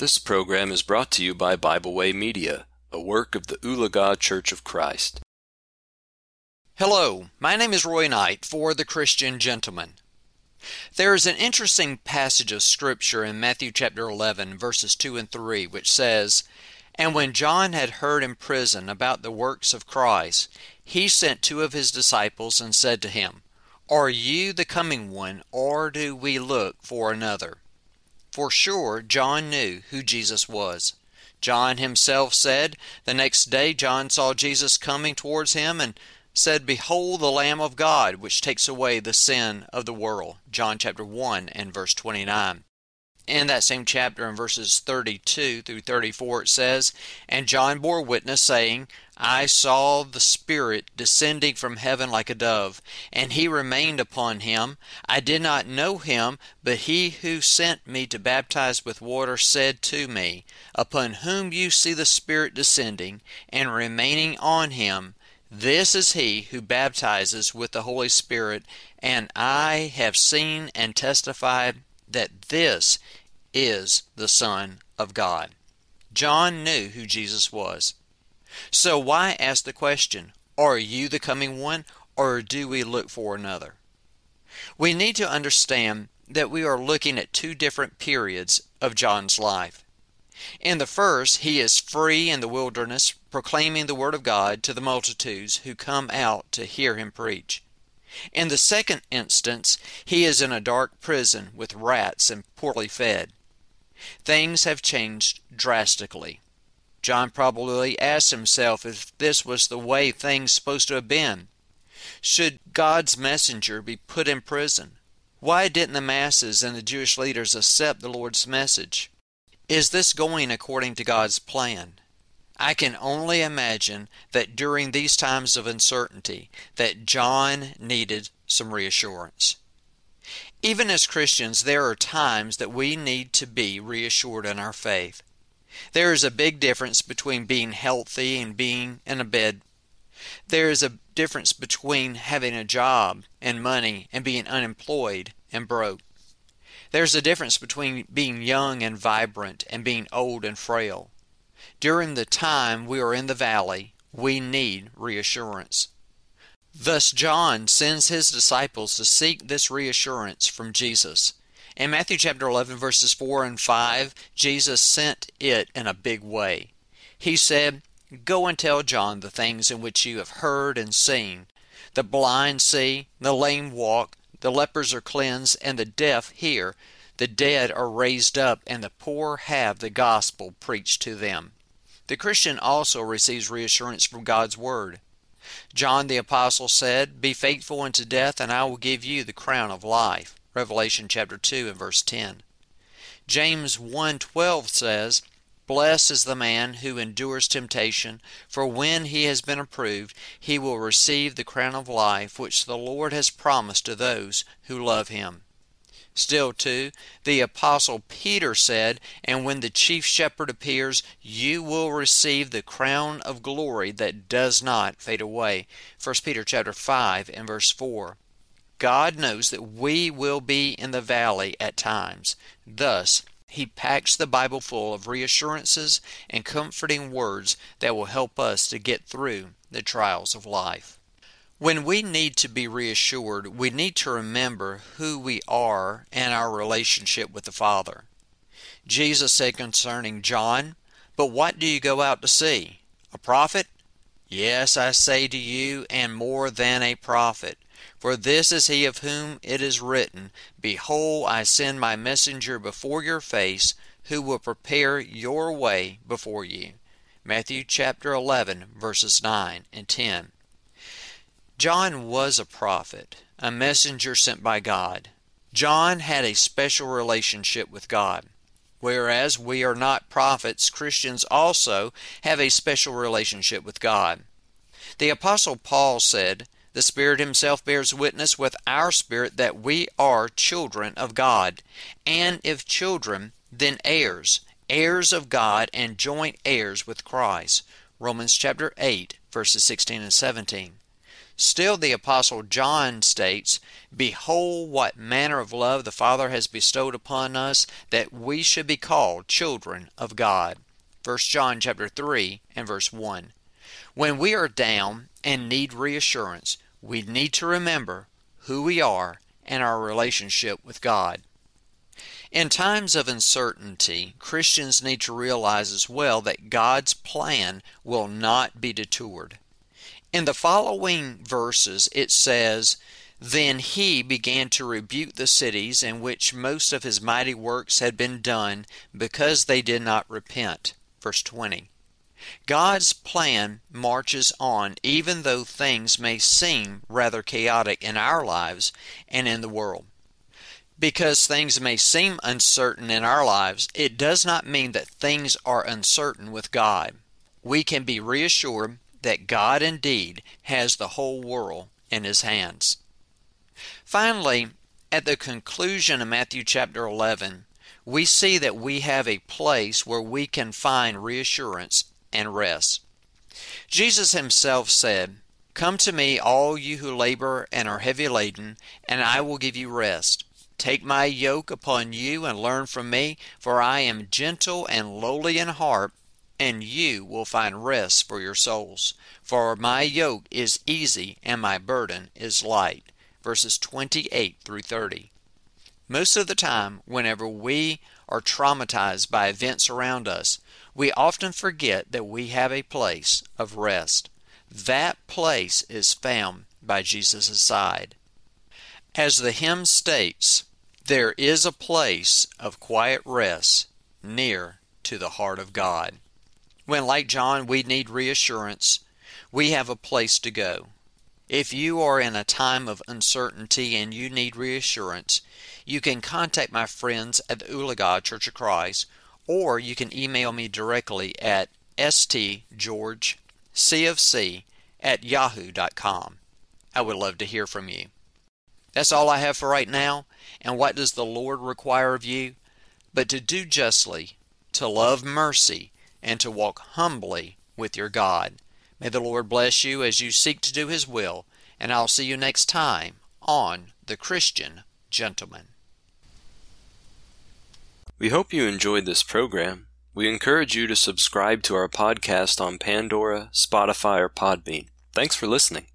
This program is brought to you by Bible Way Media, a work of the Oologah Church of Christ. Hello, my name is Roy Knight for The Christian Gentleman. There is an interesting passage of Scripture in Matthew chapter 11, verses 2 and 3, which says, And when John had heard in prison about the works of Christ, he sent two of his disciples and said to him, Are you the coming one, or do we look for another? For sure, John knew who Jesus was. John himself said, The next day John saw Jesus coming towards him and said, Behold the Lamb of God, which takes away the sin of the world. John chapter 1 and verse 29. In that same chapter, in verses 32 through 34, it says, And John bore witness, saying, I saw the Spirit descending from heaven like a dove, and he remained upon him. I did not know him, but he who sent me to baptize with water said to me, Upon whom you see the Spirit descending and remaining on him, this is he who baptizes with the Holy Spirit, and I have seen and testified that this is the Son of God. John knew who Jesus was. So why ask the question, Are you the coming one, or do we look for another? We need to understand that we are looking at two different periods of John's life. In the first, he is free in the wilderness, proclaiming the Word of God to the multitudes who come out to hear him preach. In the second instance, he is in a dark prison with rats and poorly fed. Things have changed drastically. John probably asked himself if this was the way things supposed to have been. Should God's messenger be put in prison? Why didn't the masses and the Jewish leaders accept the Lord's message? Is this going according to God's plan? I can only imagine that during these times of uncertainty that John needed some reassurance. Even as Christians, there are times that we need to be reassured in our faith. There is a big difference between being healthy and being in a bed. There is a difference between having a job and money and being unemployed and broke. There's a difference between being young and vibrant and being old and frail. During the time we are in the valley, we need reassurance. Thus, John sends his disciples to seek this reassurance from Jesus. In Matthew chapter 11, verses 4 and 5, Jesus sent it in a big way. He said, Go and tell John the things in which you have heard and seen. The blind see, the lame walk, the lepers are cleansed, and the deaf hear. The dead are raised up, and the poor have the gospel preached to them. The Christian also receives reassurance from God's Word. John the Apostle said, Be faithful unto death, and I will give you the crown of life. Revelation chapter 2 and verse 10. James 1:12 says, Blessed is the man who endures temptation, for when he has been approved, he will receive the crown of life which the Lord has promised to those who love him. Still, too, the Apostle Peter said, And when the chief shepherd appears, you will receive the crown of glory that does not fade away. 1 Peter chapter 5 and verse 4. God knows that we will be in the valley at times. Thus, He packs the Bible full of reassurances and comforting words that will help us to get through the trials of life. When we need to be reassured, we need to remember who we are and our relationship with the Father. Jesus said concerning John, But what do you go out to see? A prophet? Yes, I say to you, and more than a prophet. For this is he of whom it is written, Behold, I send my messenger before your face, who will prepare your way before you. Matthew chapter 11, verses 9 and 10. John was a prophet, a messenger sent by God. John had a special relationship with God. Whereas we are not prophets, Christians also have a special relationship with God. The Apostle Paul said, the Spirit Himself bears witness with our spirit that we are children of God. And if children, then heirs, heirs of God and joint heirs with Christ. Romans chapter 8, verses 16 and 17. Still, the Apostle John states, Behold, what manner of love the Father has bestowed upon us, that we should be called children of God. 1 John chapter 3 and verse 1. When we are down and need reassurance, we need to remember who we are and our relationship with God. In times of uncertainty, Christians need to realize as well that God's plan will not be detoured. In the following verses, it says, Then he began to rebuke the cities in which most of his mighty works had been done, because they did not repent. Verse 20. God's plan marches on even though things may seem rather chaotic in our lives and in the world. Because things may seem uncertain in our lives, it does not mean that things are uncertain with God. We can be reassured that God indeed has the whole world in His hands. Finally, at the conclusion of Matthew chapter 11, we see that we have a place where we can find reassurance and rest. Jesus Himself said, Come to me, all you who labor and are heavy laden, and I will give you rest. Take my yoke upon you and learn from me, for I am gentle and lowly in heart, and you will find rest for your souls. For my yoke is easy and my burden is light. Verses 28 through 30. Most of the time, whenever we are traumatized by events around us, we often forget that we have a place of rest. That place is found by Jesus' side. As the hymn states, there is a place of quiet rest near to the heart of God. When, like John, we need reassurance, we have a place to go. If you are in a time of uncertainty and you need reassurance, you can contact my friends at the Oologah Church of Christ, or you can email me directly at stgeorgecfc at yahoo.com. I would love to hear from you. That's all I have for right now. And what does the Lord require of you? But to do justly, to love mercy, and to walk humbly with your God. May the Lord bless you as you seek to do His will, and I'll see you next time on The Christian Gentleman. We hope you enjoyed this program. We encourage you to subscribe to our podcast on Pandora, Spotify, or Podbean. Thanks for listening.